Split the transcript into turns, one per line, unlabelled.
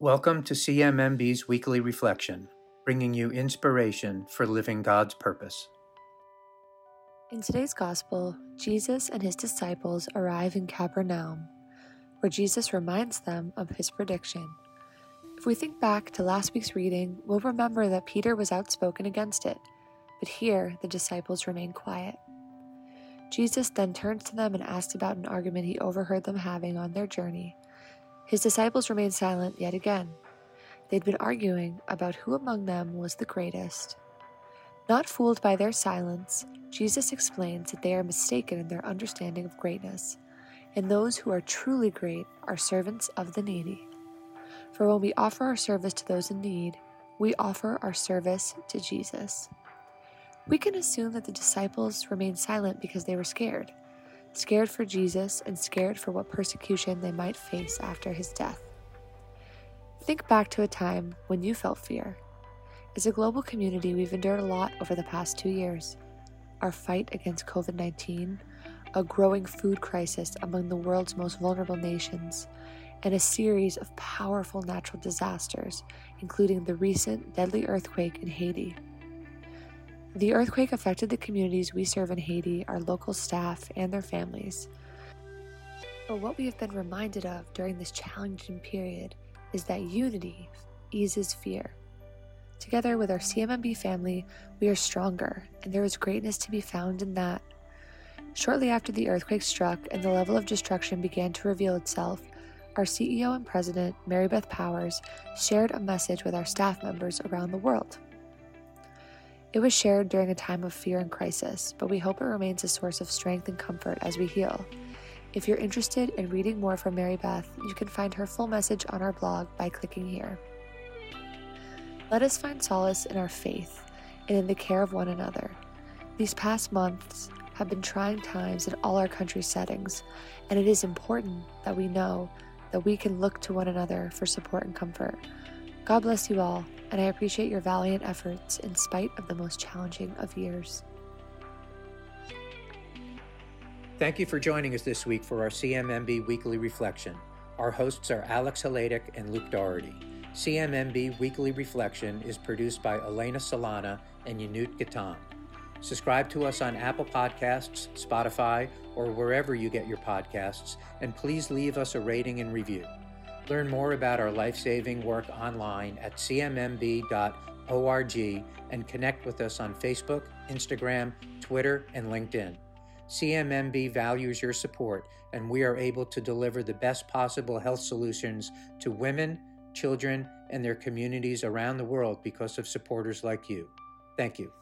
Welcome to CMMB's weekly reflection, bringing you inspiration for living God's purpose.
In today's gospel, Jesus and his disciples arrive in Capernaum, where Jesus reminds them of his prediction. If we think back to last week's reading, we'll remember that Peter was outspoken against it, but here the disciples remain quiet. Jesus then turns to them and asks about an argument he overheard them having on their journey. His disciples remained silent yet again. They'd been arguing about who among them was the greatest. Not fooled by their silence, Jesus explains that they are mistaken in their understanding of greatness, and those who are truly great are servants of the needy. For when we offer our service to those in need, we offer our service to Jesus. We can assume that the disciples remained silent because they were scared scared for Jesus and scared for what persecution they might face after his death. Think back to a time when you felt fear. As a global community, we've endured a lot over the past two years. Our fight against COVID 19, a growing food crisis among the world's most vulnerable nations, and a series of powerful natural disasters, including the recent deadly earthquake in Haiti. The earthquake affected the communities we serve in Haiti, our local staff, and their families. But what we have been reminded of during this challenging period is that unity eases fear. Together with our CMMB family, we are stronger, and there is greatness to be found in that. Shortly after the earthquake struck and the level of destruction began to reveal itself, our CEO and president, Mary Beth Powers, shared a message with our staff members around the world. It was shared during a time of fear and crisis, but we hope it remains a source of strength and comfort as we heal. If you're interested in reading more from Mary Beth, you can find her full message on our blog by clicking here. Let us find solace in our faith and in the care of one another. These past months have been trying times in all our country's settings, and it is important that we know that we can look to one another for support and comfort. God bless you all, and I appreciate your valiant efforts in spite of the most challenging of years.
Thank you for joining us this week for our CMMB Weekly Reflection. Our hosts are Alex Haladic and Luke Doherty. CMMB Weekly Reflection is produced by Elena Solana and Yanut Gatan. Subscribe to us on Apple Podcasts, Spotify, or wherever you get your podcasts, and please leave us a rating and review. Learn more about our life saving work online at cmmb.org and connect with us on Facebook, Instagram, Twitter, and LinkedIn. CMMB values your support, and we are able to deliver the best possible health solutions to women, children, and their communities around the world because of supporters like you. Thank you.